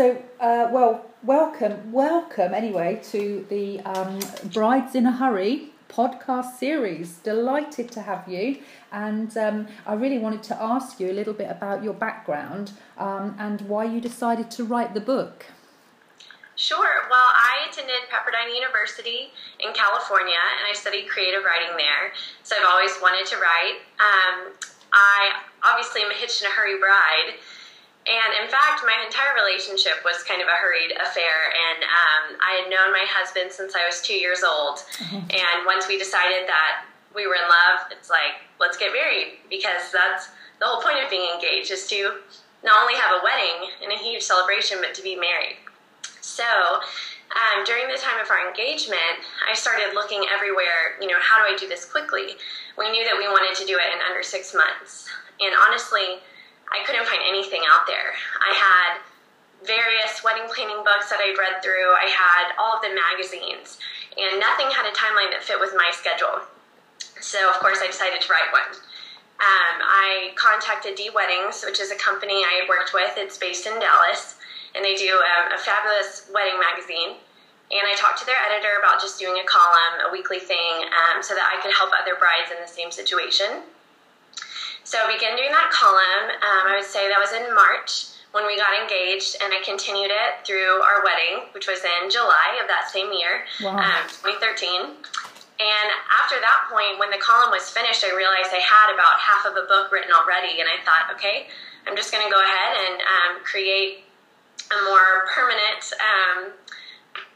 So, uh, well, welcome, welcome anyway to the um, Brides in a Hurry podcast series. Delighted to have you. And um, I really wanted to ask you a little bit about your background um, and why you decided to write the book. Sure. Well, I attended Pepperdine University in California and I studied creative writing there. So I've always wanted to write. Um, I obviously am a hitch in a hurry bride. And in fact, my entire relationship was kind of a hurried affair. And um, I had known my husband since I was two years old. Mm-hmm. And once we decided that we were in love, it's like, let's get married because that's the whole point of being engaged is to not only have a wedding and a huge celebration, but to be married. So, um, during the time of our engagement, I started looking everywhere, you know, how do I do this quickly? We knew that we wanted to do it in under six months. And honestly, I couldn't find anything out there. I had various wedding planning books that I'd read through, I had all of the magazines, and nothing had a timeline that fit with my schedule. So, of course, I decided to write one. Um, I contacted D Weddings, which is a company I had worked with. It's based in Dallas, and they do um, a fabulous wedding magazine. And I talked to their editor about just doing a column, a weekly thing, um, so that I could help other brides in the same situation. So I began doing that column. Um, I would say that was in March when we got engaged, and I continued it through our wedding, which was in July of that same year, wow. um, 2013. And after that point, when the column was finished, I realized I had about half of a book written already, and I thought, okay, I'm just going to go ahead and um, create a more permanent um,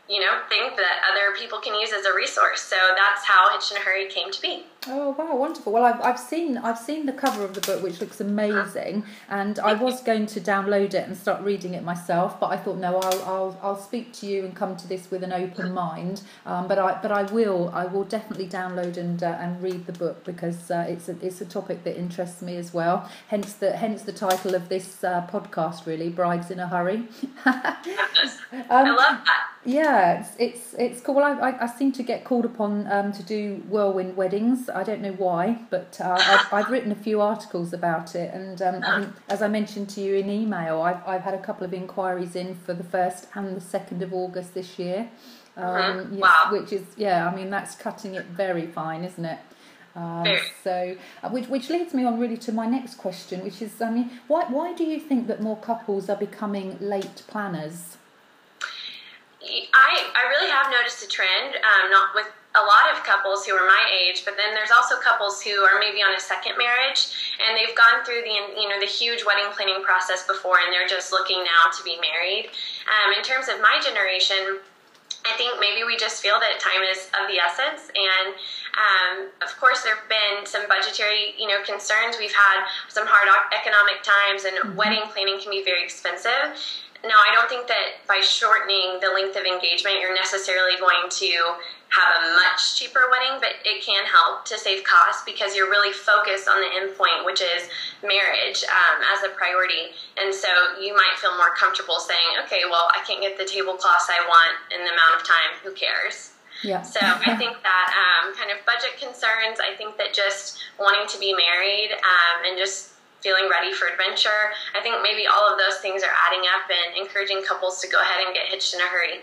you know, thing that other people can use as a resource. So that's how Hitch in a Hurry came to be. Oh wow, wonderful! Well, I've, I've seen I've seen the cover of the book, which looks amazing, and I was going to download it and start reading it myself, but I thought no, I'll I'll, I'll speak to you and come to this with an open mind. Um, but I but I will I will definitely download and uh, and read the book because uh, it's a it's a topic that interests me as well. Hence the hence the title of this uh, podcast, really, brides in a hurry. um, I love that. Yeah, it's it's, it's cool. Well, I, I, I seem to get called upon um, to do whirlwind weddings. I don't know why, but uh, I've, I've, written a few articles about it, and um, I as I mentioned to you in email, I've I've had a couple of inquiries in for the first and the second of August this year. Um, mm-hmm. wow. Which is yeah, I mean that's cutting it very fine, isn't it? Um, so, uh, which which leads me on really to my next question, which is, I mean, why why do you think that more couples are becoming late planners? I I really have noticed a trend, um, not with a lot of couples who are my age, but then there's also couples who are maybe on a second marriage and they've gone through the you know the huge wedding planning process before and they're just looking now to be married. Um, in terms of my generation, I think maybe we just feel that time is of the essence, and um, of course there have been some budgetary you know concerns. We've had some hard economic times, and mm-hmm. wedding planning can be very expensive. Now, I don't think that by shortening the length of engagement, you're necessarily going to have a much cheaper wedding, but it can help to save costs because you're really focused on the end point, which is marriage um, as a priority. And so you might feel more comfortable saying, okay, well, I can't get the tablecloths I want in the amount of time. Who cares? Yeah. So I think that um, kind of budget concerns, I think that just wanting to be married um, and just feeling ready for adventure. I think maybe all of those things are adding up and encouraging couples to go ahead and get hitched in a hurry.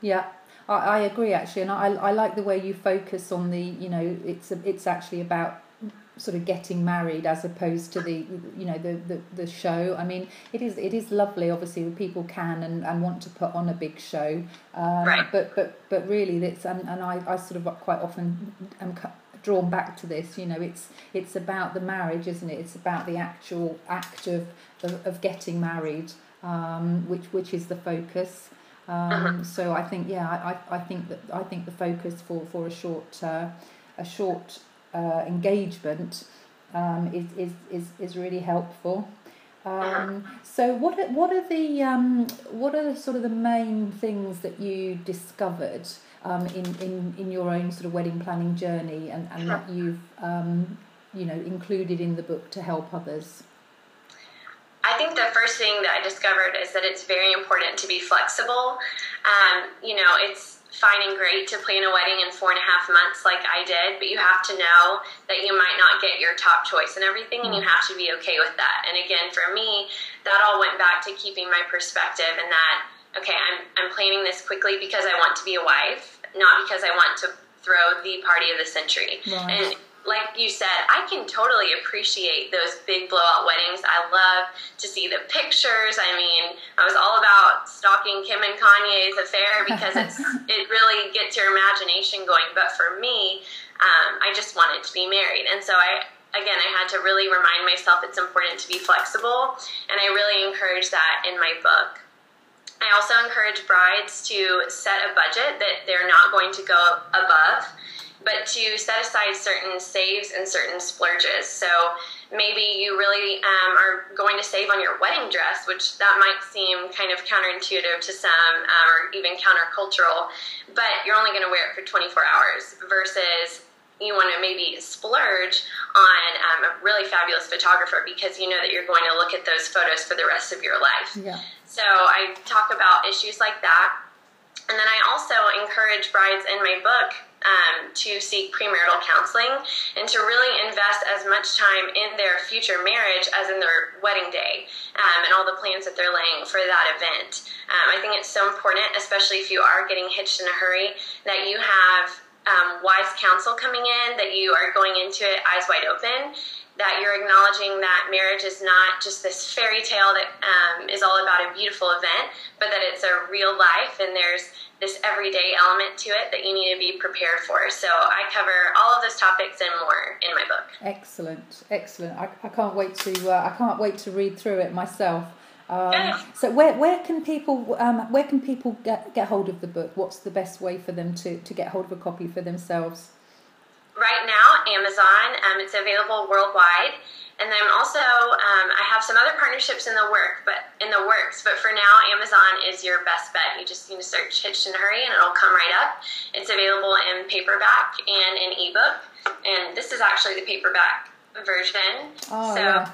Yeah, I, I agree actually, and I, I like the way you focus on the you know it's a, it's actually about sort of getting married as opposed to the you know the, the, the show i mean it is it is lovely obviously when people can and, and want to put on a big show um, right. but but but really it's and, and I, I sort of quite often am drawn back to this. You know, it's it's about the marriage, isn't it? It's about the actual act of of, of getting married, um, which which is the focus. Um, uh-huh. so I think yeah, I, I think that I think the focus for for a short uh, a short uh, engagement um, is, is is is really helpful. Uh-huh. Um, so what are, what are the um, what are the, sort of the main things that you discovered um, in, in, in your own sort of wedding planning journey and, and that you've um, you know included in the book to help others? I think the first thing that I discovered is that it's very important to be flexible. Um, you know, it's fine and great to plan a wedding in four and a half months like I did, but you have to know that you might not get your top choice and everything, and you have to be okay with that. And again, for me, that all went back to keeping my perspective and that, okay, I'm, I'm planning this quickly because I want to be a wife, not because I want to throw the party of the century. And like you said, I can totally appreciate those big blowout weddings. I love to see the pictures. I mean, I was all about stalking Kim and Kanye's affair because it's it really gets your imagination going. But for me, um, I just wanted to be married, and so I again I had to really remind myself it's important to be flexible, and I really encourage that in my book. I also encourage brides to set a budget that they're not going to go above but to set aside certain saves and certain splurges. So maybe you really um, are going to save on your wedding dress, which that might seem kind of counterintuitive to some um, or even countercultural, but you're only going to wear it for 24 hours versus you want to maybe splurge on um, a really fabulous photographer because you know that you're going to look at those photos for the rest of your life. Yeah. So I talk about issues like that. And then I also encourage brides in my book um, to seek premarital counseling and to really invest as much time in their future marriage as in their wedding day um, and all the plans that they're laying for that event. Um, I think it's so important, especially if you are getting hitched in a hurry, that you have um, wise counsel coming in, that you are going into it eyes wide open, that you're acknowledging that marriage is not just this fairy tale that um, is all about a beautiful event, but that it's a real life and there's this everyday element to it that you need to be prepared for. So I cover all of those topics and more in my book. Excellent, excellent. I, I can't wait to uh, I can't wait to read through it myself. Um, so where where can people um, where can people get get hold of the book? What's the best way for them to, to get hold of a copy for themselves? Right now, Amazon. Um, it's available worldwide. And then also, um, I have some other partnerships in the work, but in the works. But for now, Amazon is your best bet. You just need to search "Hitched in a Hurry" and it'll come right up. It's available in paperback and in ebook. And this is actually the paperback version. Oh, so yeah.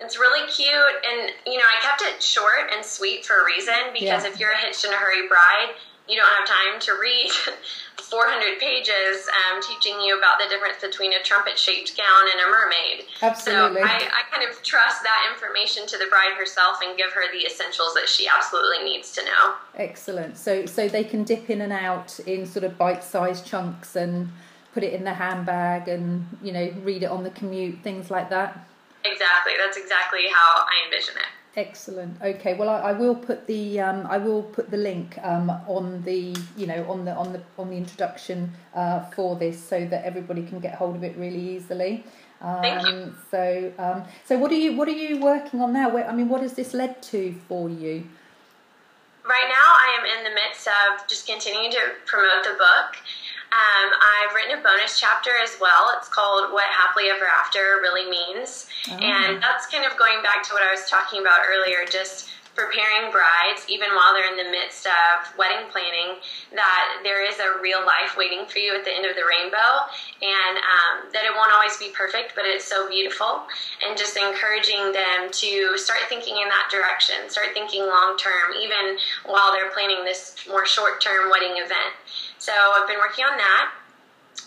it's really cute. And you know, I kept it short and sweet for a reason because yeah. if you're a hitched in a hurry bride, you don't have time to read 400 pages um, teaching you about the difference between a trumpet shaped gown and a mermaid. Absolutely. So I, I, kind of trust that information to the bride herself and give her the essentials that she absolutely needs to know. Excellent. So, so they can dip in and out in sort of bite sized chunks and put it in the handbag and, you know, read it on the commute, things like that. Exactly. That's exactly how I envision it. Excellent. Okay. Well, I, I will put the um, I will put the link um, on the you know on the on the on the introduction uh, for this so that everybody can get hold of it really easily. Um, Thank you. So um, so what are you what are you working on now? Where, I mean, what has this led to for you? Right now, I am in the midst of just continuing to promote the book. Um, I've written a bonus chapter as well. It's called What Happily Ever After Really Means. Oh. And that's kind of going back to what I was talking about earlier, just preparing brides, even while they're in the midst of wedding planning, that there is a real life waiting for you at the end of the rainbow, and um, that it won't always be perfect, but it's so beautiful. And just encouraging them to start thinking in that direction, start thinking long term, even while they're planning this more short term wedding event. So I've been working on that.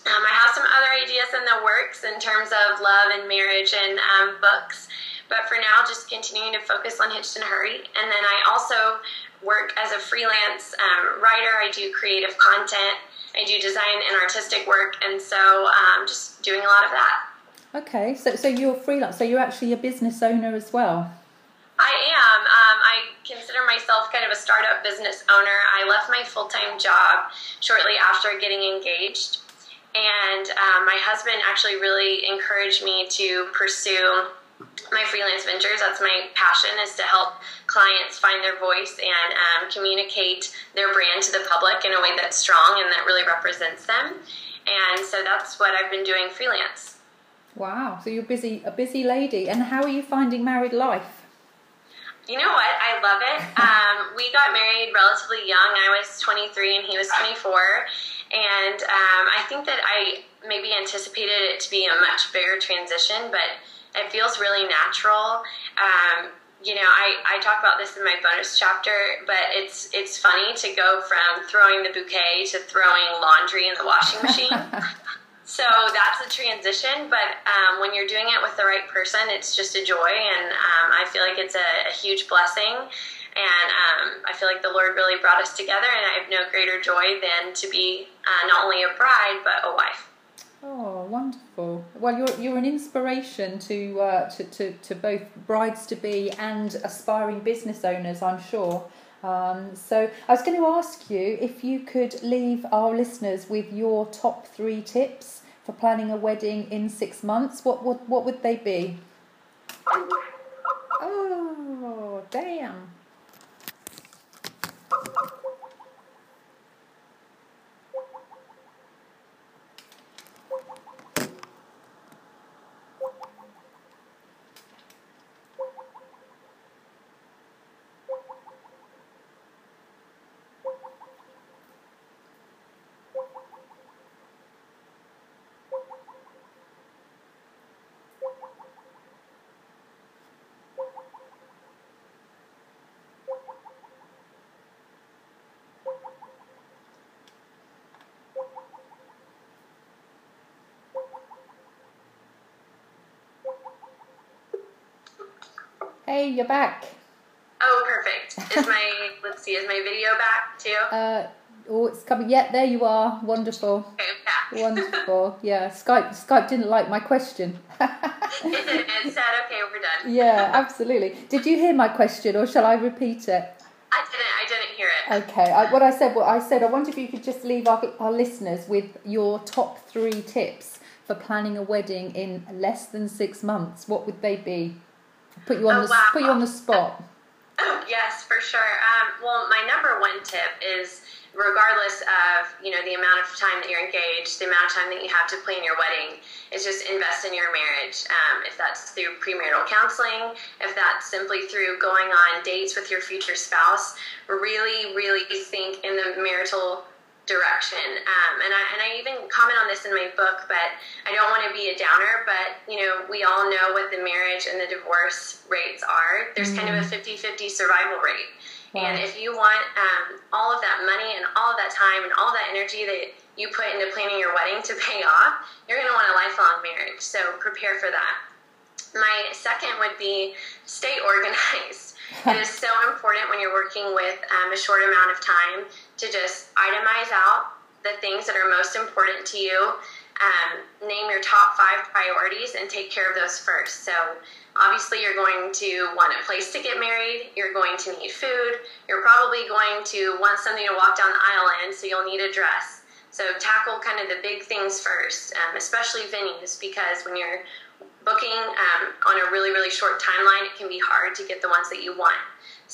Um, I have some other ideas in the works in terms of love and marriage and um, books, but for now, just continuing to focus on Hitched and Hurry. And then I also work as a freelance um, writer. I do creative content. I do design and artistic work, and so um, just doing a lot of that. Okay, so so you're freelance. So you're actually a business owner as well. I am. Um, I consider myself kind of a startup business owner. I left my full time job shortly after getting engaged. And um, my husband actually really encouraged me to pursue my freelance ventures. That's my passion is to help clients find their voice and um, communicate their brand to the public in a way that's strong and that really represents them. And so that's what I've been doing freelance. Wow. So you're busy, a busy lady. And how are you finding married life? You know what? I love it. Um, we got married relatively young. I was 23 and he was 24. And um, I think that I maybe anticipated it to be a much bigger transition, but it feels really natural. Um, you know, I, I talk about this in my bonus chapter, but it's it's funny to go from throwing the bouquet to throwing laundry in the washing machine. so that's a transition, but um, when you're doing it with the right person, it's just a joy, and um, I feel like it's a, a huge blessing. And um, I feel like the Lord really brought us together, and I have no greater joy than to be uh, not only a bride but a wife. Oh, wonderful! Well, you're you're an inspiration to uh, to, to to both brides to be and aspiring business owners, I'm sure. Um, so I was going to ask you if you could leave our listeners with your top three tips for planning a wedding in six months. What what what would they be? Oh, damn. Hey, you're back. Oh, perfect. Is my let's see, is my video back too? Uh, oh, it's coming. Yeah, there you are. Wonderful. Okay. Wonderful. Yeah, Skype. Skype didn't like my question. it said, okay, we're done. yeah, absolutely. Did you hear my question, or shall I repeat it? I didn't. I didn't hear it. Okay. I, what I said. What I said I wonder if you could just leave our, our listeners with your top three tips for planning a wedding in less than six months. What would they be? Put you on Oh, the wow. put you on the spot. Oh, yes, for sure. Um, well, my number one tip is regardless of you know the amount of time that you're engaged, the amount of time that you have to plan your wedding, is just invest in your marriage. Um, if that's through premarital counseling, if that's simply through going on dates with your future spouse, really, really think in the marital direction. Um, and I and I even comment on this in my book, but I don't want to be a downer. But you know, we all know what the marriage and the divorce rates are. There's kind of a 50-50 survival rate. And if you want um, all of that money and all of that time and all that energy that you put into planning your wedding to pay off, you're going to want a lifelong marriage. So prepare for that. My second would be stay organized. it is so important when you're working with um, a short amount of time to just itemize out the things that are most important to you. Um, name your top five priorities and take care of those first. So, obviously, you're going to want a place to get married. You're going to need food. You're probably going to want something to walk down the aisle in, so you'll need a dress. So, tackle kind of the big things first, um, especially venues, because when you're booking um, on a really, really short timeline, it can be hard to get the ones that you want.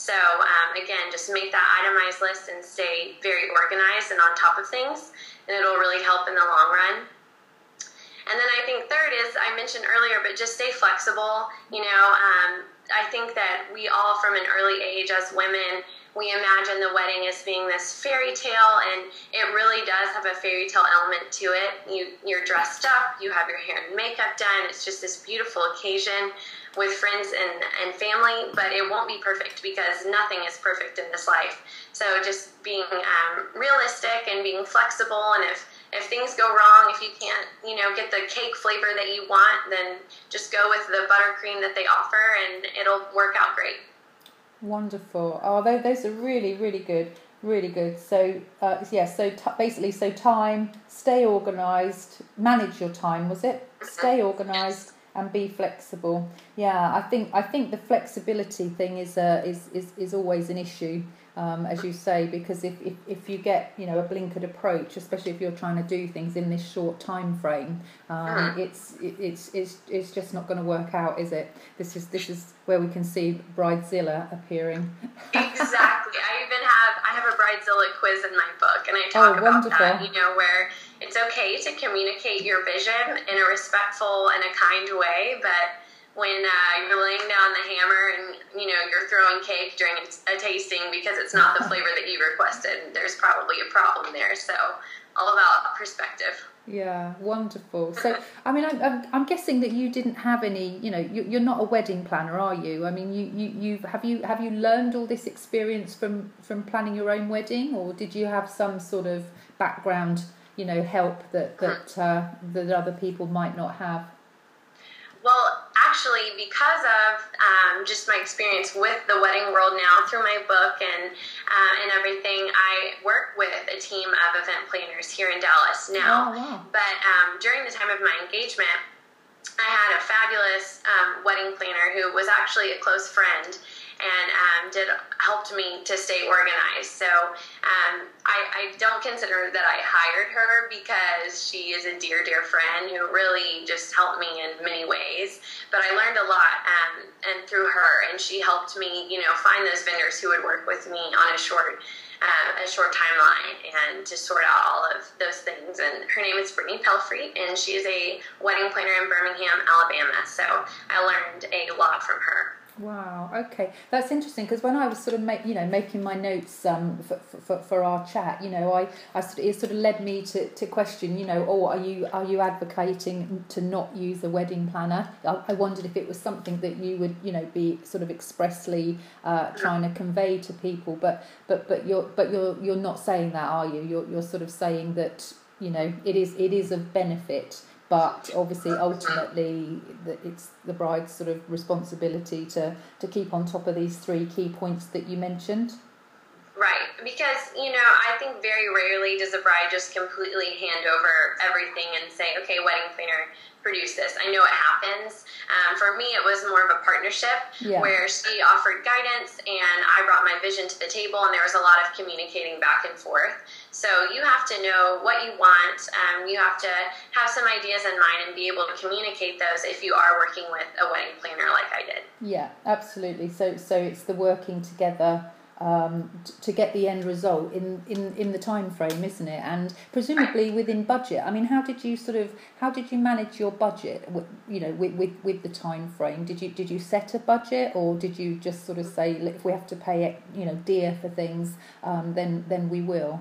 So, um, again, just make that itemized list and stay very organized and on top of things, and it'll really help in the long run. And then I think third is I mentioned earlier, but just stay flexible. You know, um, I think that we all, from an early age as women, we imagine the wedding as being this fairy tale, and it really does have a fairy tale element to it. You you're dressed up, you have your hair and makeup done. It's just this beautiful occasion with friends and, and family, but it won't be perfect because nothing is perfect in this life. So just being um, realistic and being flexible, and if if things go wrong, if you can't, you know, get the cake flavor that you want, then just go with the buttercream that they offer, and it'll work out great. Wonderful. Oh, those are really, really good. Really good. So, uh, yeah, so t- basically, so time, stay organised, manage your time, was it? Stay organised and be flexible. Yeah, I think I think the flexibility thing is uh, is, is is always an issue, um, as you say, because if, if, if you get you know a blinkered approach, especially if you're trying to do things in this short time frame, um, it's it, it's it's it's just not going to work out, is it? This is this is where we can see Bridezilla appearing. exactly. I even have I have a bridezilla quiz in my book, and I talk Oh, about wonderful. that. You know, where it's okay to communicate your vision in a respectful and a kind way, but when uh, you're laying down the hammer and you know you're throwing cake during a tasting because it's not the flavor that you requested, there's probably a problem there. So all about perspective. Yeah, wonderful. So, I mean, I'm, I'm guessing that you didn't have any. You know, you, are not a wedding planner, are you? I mean, you you you have you have you learned all this experience from from planning your own wedding, or did you have some sort of background, you know, help that that uh, that other people might not have? Well, actually, because of um, just my experience with the wedding world now through my book and uh, and everything, I work with a team of event planners here in Dallas now. Oh, wow. But um, during the time of my engagement, I had a fabulous um, wedding planner who was actually a close friend and um, did helped me to stay organized. So um, I, I, don't consider that I hired her because she is a dear, dear friend who really just helped me in many ways. But I learned a lot um, and through her, and she helped me, you know, find those vendors who would work with me on a short. Uh, a short timeline and to sort out all of those things. And her name is Brittany Pelfrey, and she is a wedding planner in Birmingham, Alabama. So I learned a lot from her. Wow. Okay, that's interesting because when I was sort of make, you know making my notes um, for, for, for our chat, you know, I, I sort of, it sort of led me to, to question, you know, oh, are you are you advocating to not use a wedding planner? I, I wondered if it was something that you would you know be sort of expressly uh, trying to convey to people, but but but you're but you're you're not saying that, are you? You're you're sort of saying that you know it is it is of benefit but obviously ultimately it's the bride's sort of responsibility to, to keep on top of these three key points that you mentioned. Right, because you know, I think very rarely does a bride just completely hand over everything and say, "Okay, wedding planner, produce this. I know it happens. Um, for me, it was more of a partnership yeah. where she offered guidance and I brought my vision to the table, and there was a lot of communicating back and forth. So you have to know what you want. Um, you have to have some ideas in mind and be able to communicate those if you are working with a wedding planner like I did. Yeah, absolutely. So so it's the working together um, to get the end result in, in, in the time frame, isn't it? And presumably within budget. I mean, how did you sort of how did you manage your budget? You know, with, with, with the time frame. Did you did you set a budget, or did you just sort of say if we have to pay you know dear for things, um, then then we will?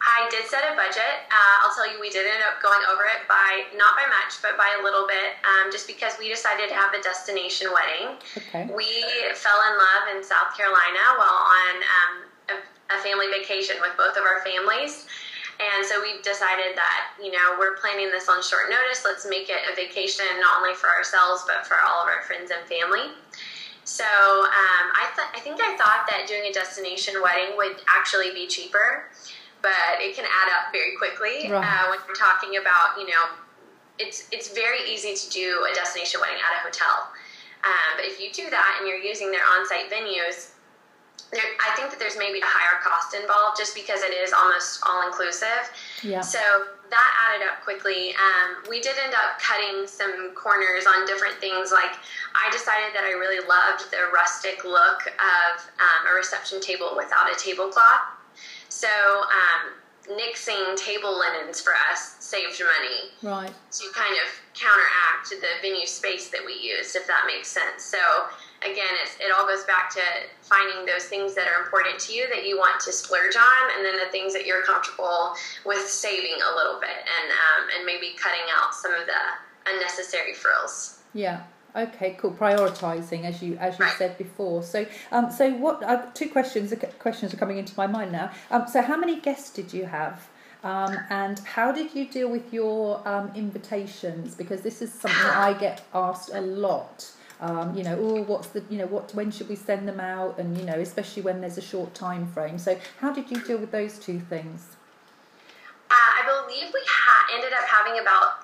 I did set a budget. Uh, I'll tell you, we did end up going over it by not by much, but by a little bit, um, just because we decided to have a destination wedding. Okay. We fell in love in South Carolina while on um, a, a family vacation with both of our families. And so we decided that, you know, we're planning this on short notice. Let's make it a vacation not only for ourselves, but for all of our friends and family. So um, I, th- I think I thought that doing a destination wedding would actually be cheaper but it can add up very quickly right. uh, when you're talking about you know it's it's very easy to do a destination wedding at a hotel um, but if you do that and you're using their on-site venues there, I think that there's maybe a higher cost involved just because it is almost all inclusive. Yeah. So that added up quickly. Um, we did end up cutting some corners on different things. Like I decided that I really loved the rustic look of um, a reception table without a tablecloth. So um, nixing table linens for us saved money. Right. To kind of counteract the venue space that we used, if that makes sense. So again, it all goes back to finding those things that are important to you that you want to splurge on, and then the things that you're comfortable with saving a little bit, and um, and maybe cutting out some of the unnecessary frills. Yeah. Okay, cool. Prioritizing, as you as you said before. So, um, so what? Uh, two questions. Questions are coming into my mind now. Um, so, how many guests did you have? Um, and how did you deal with your um, invitations? Because this is something I get asked a lot. Um, you know, oh, what's the, you know, what, when should we send them out? And you know, especially when there's a short time frame. So, how did you deal with those two things? Uh, I believe we ha- ended up having about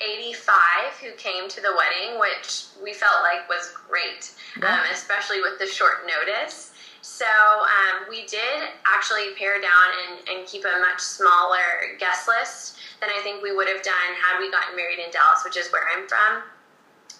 85 who came to the wedding, which we felt like was great, yeah. um, especially with the short notice. So um, we did actually pare down and, and keep a much smaller guest list than I think we would have done had we gotten married in Dallas, which is where I'm from.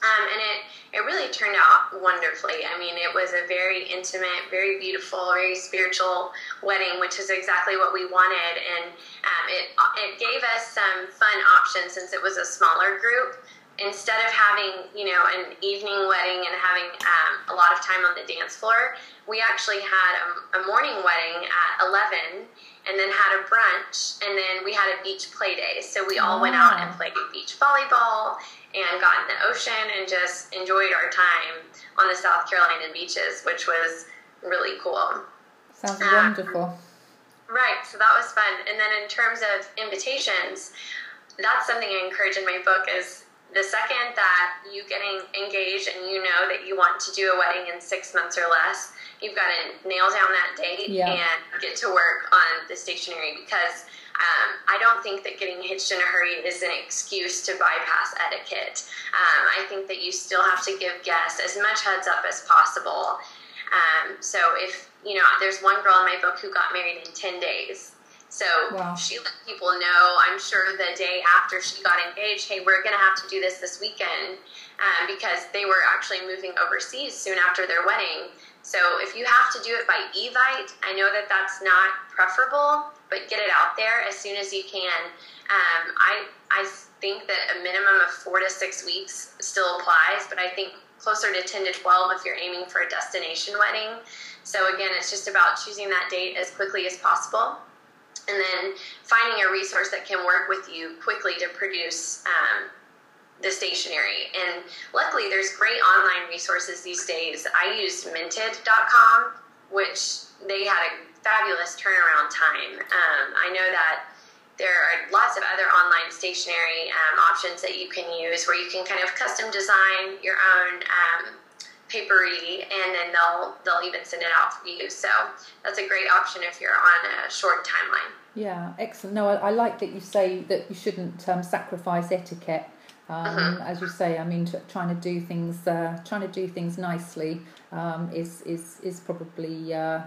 Um, and it, it really turned out wonderfully. I mean, it was a very intimate, very beautiful, very spiritual wedding, which is exactly what we wanted. And um, it, it gave us some fun options since it was a smaller group. instead of having you know an evening wedding and having um, a lot of time on the dance floor, we actually had a, a morning wedding at eleven, and then had a brunch, and then we had a beach play day. So we all went out and played beach volleyball and got in the ocean and just enjoyed our time on the South Carolina beaches, which was really cool. Sounds um, wonderful. Right, so that was fun. And then in terms of invitations, that's something I encourage in my book is the second that you getting engaged and you know that you want to do a wedding in six months or less, you've got to nail down that date yeah. and get to work on the stationery because um, I don't think that getting hitched in a hurry is an excuse to bypass etiquette. Um, I think that you still have to give guests as much heads up as possible. Um, so if you know, there's one girl in my book who got married in ten days. So wow. she let people know, I'm sure the day after she got engaged, hey, we're going to have to do this this weekend um, because they were actually moving overseas soon after their wedding. So if you have to do it by Evite, I know that that's not preferable, but get it out there as soon as you can. Um, I, I think that a minimum of four to six weeks still applies, but I think closer to 10 to 12 if you're aiming for a destination wedding. So again, it's just about choosing that date as quickly as possible and then finding a resource that can work with you quickly to produce um, the stationery. And luckily, there's great online resources these days. I used minted.com, which they had a fabulous turnaround time. Um, I know that there are lots of other online stationery um, options that you can use where you can kind of custom design your own um, papery and then they'll they'll even send it out for you so that's a great option if you're on a short timeline yeah excellent no i, I like that you say that you shouldn't um, sacrifice etiquette um, uh-huh. as you say i mean t- trying to do things uh, trying to do things nicely um, is is is probably uh,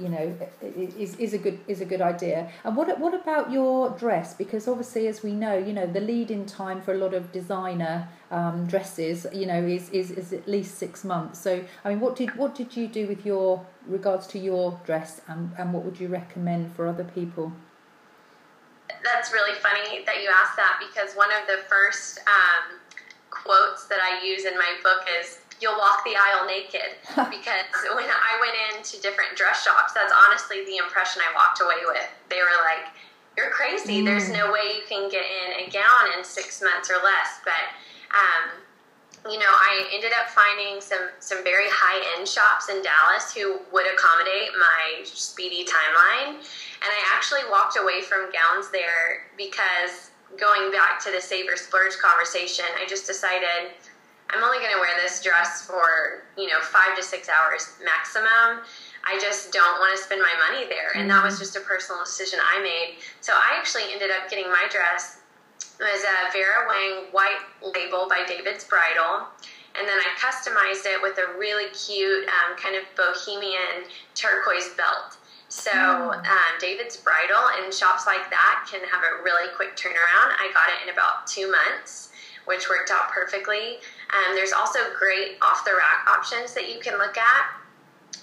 you know is, is a good is a good idea. And what what about your dress? Because obviously as we know you know the lead in time for a lot of designer um, dresses you know is, is is at least six months. So i mean what did what did you do with your regards to your dress and, and what would you recommend for other people? That's really funny that you asked that because one of the first um, quotes that i use in my book is you'll walk the aisle naked because when I went into different dress shops, that's honestly the impression I walked away with. They were like, "You're crazy. Mm. There's no way you can get in a gown in six months or less." But um, you know, I ended up finding some some very high end shops in Dallas who would accommodate my speedy timeline, and I actually walked away from gowns there because going back to the save or splurge conversation, I just decided I'm only going to wear this dress for, you know, five to six hours maximum. I just don't want to spend my money there. And that was mm-hmm. just a personal decision I made. So I actually ended up getting my dress. It was a Vera Wang white label by David's Bridal. And then I customized it with a really cute um, kind of bohemian turquoise belt. So mm. um, David's Bridal and shops like that can have a really quick turnaround. I got it in about two months, which worked out perfectly. Um, there's also great off the rack options that you can look at.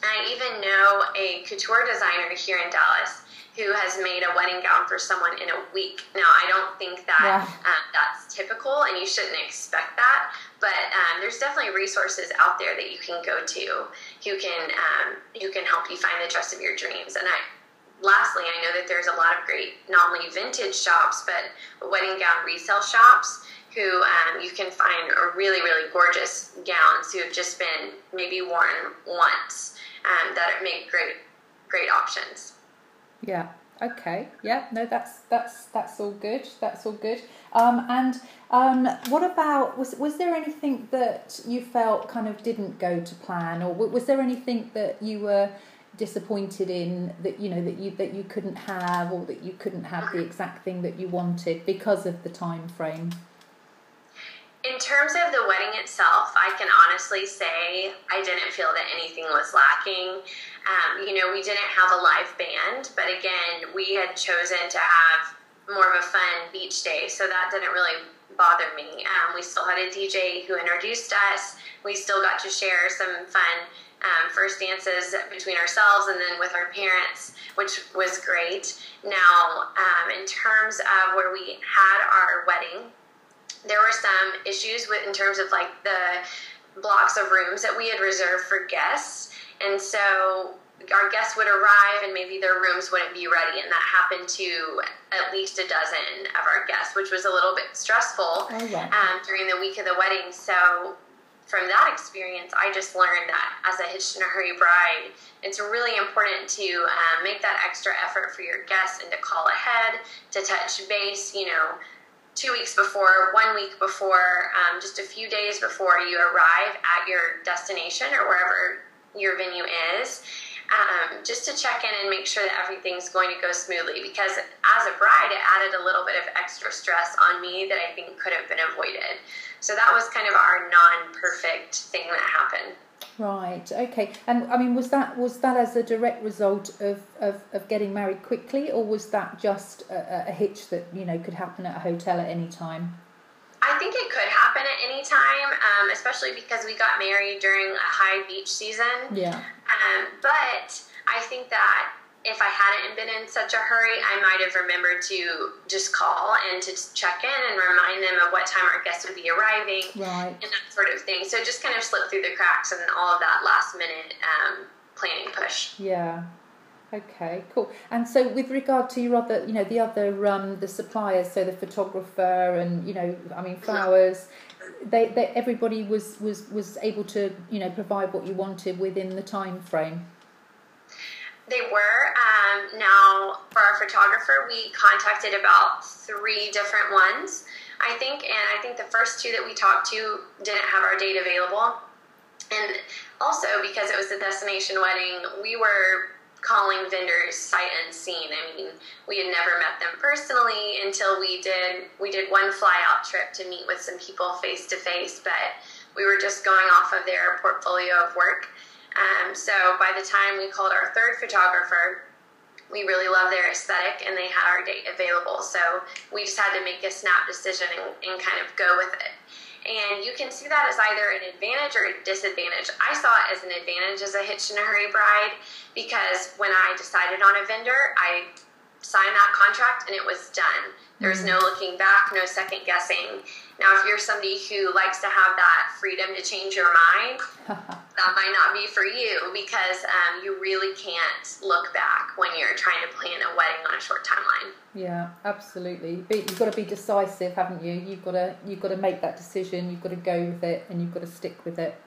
I even know a couture designer here in Dallas who has made a wedding gown for someone in a week. Now, I don't think that yeah. um, that's typical, and you shouldn't expect that. But um, there's definitely resources out there that you can go to who can um, who can help you find the dress of your dreams. And I, lastly, I know that there's a lot of great not only vintage shops but wedding gown resale shops who um, you can find really, really gorgeous gowns who have just been maybe worn once um, that make great, great options. Yeah. Okay. Yeah. No, that's that's that's all good. That's all good. Um, and um, what about was was there anything that you felt kind of didn't go to plan, or was there anything that you were disappointed in that you know that you that you couldn't have, or that you couldn't have the exact thing that you wanted because of the time frame? In terms of the wedding itself, I can honestly say I didn't feel that anything was lacking. Um, you know, we didn't have a live band, but again, we had chosen to have more of a fun beach day, so that didn't really bother me. Um, we still had a DJ who introduced us. We still got to share some fun um, first dances between ourselves and then with our parents, which was great. Now, um, in terms of where we had our wedding, there were some issues with in terms of like the blocks of rooms that we had reserved for guests, and so our guests would arrive and maybe their rooms wouldn't be ready. And that happened to at least a dozen of our guests which was a little bit stressful Oh, yeah. um, during the week of the wedding. So from that experience i just learned that as a hitched in a hurry bride it's really important to um, make that extra effort for your guests and to call ahead to touch base you know two weeks before, one week before, um, just a few days before you arrive at your destination or wherever your venue is, um, just to check in and make sure that everything's going to go smoothly. Because as a bride, it added a little bit of extra stress on me that I think could have been avoided. So that was kind of our non-perfect thing that happened. Right. Okay. And I mean, was that was that as a direct result of, of, of getting married quickly, or was that just a, a hitch that you know could happen at a hotel at any time? I think it could happen at any time, um, especially because we got married during a high beach season. Yeah. Um, but I think that if I hadn't been in such a hurry, I might have remembered to just call and to check in and remind them of what time our guests would be arriving Right. and that sort of thing. So it just kind of slipped through the cracks and all of that last minute um, planning push. Yeah. Okay, cool. And so, with regard to your other, you know, the other, um, the suppliers, so the photographer and you know, I mean, flowers, they, they, everybody was was was able to, you know, provide what you wanted within the time frame. They were. Um, now, for our photographer, we contacted about three different ones, I think, and I think the first two that we talked to didn't have our date available. And also, because it was a destination wedding, we were calling vendors sight unseen. I mean, we had never met them personally until we did we did one fly out trip to meet with some people face to face, but we were just going off of their portfolio of work. Um, so by the time we called our third photographer, we really loved their aesthetic and they had our date available. So we just had to make a snap decision and, and kind of go with it. And you can see that as either an advantage or a disadvantage. I saw it as an advantage as a hitch in a hurry bride because when I decided on a vendor, I signed that contract and it was done. There's no looking back, no second guessing. Now, if you're somebody who likes to have that freedom to change your mind, that might not be for you because um, you really can't look back when you're trying to plan a wedding on a short timeline. Yeah, absolutely. But you've got to be decisive, haven't you? You've got to you've got to make that decision. You've got to go with it, and you've got to stick with it.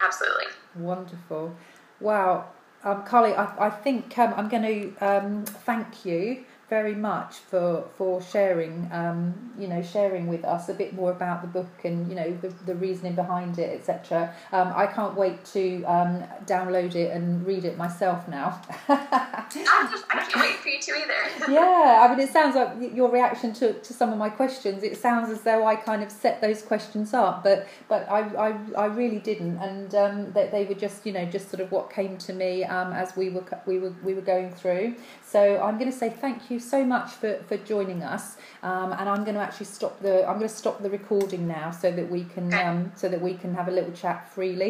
Absolutely. Wonderful. Wow. Um, Carly, I, I think um, I'm going to um, thank you very much for for sharing um, you know sharing with us a bit more about the book and you know the, the reasoning behind it etc um, I can't wait to um, download it and read it myself now. I, can't wait for you to either. yeah I mean it sounds like your reaction to, to some of my questions it sounds as though I kind of set those questions up but but I, I, I really didn't. And um, they, they were just you know just sort of what came to me um, as we were we were we were going through. So I'm going to say thank you so much for, for joining us um, and I'm going to actually stop the I'm going to stop the recording now so that we can um, so that we can have a little chat freely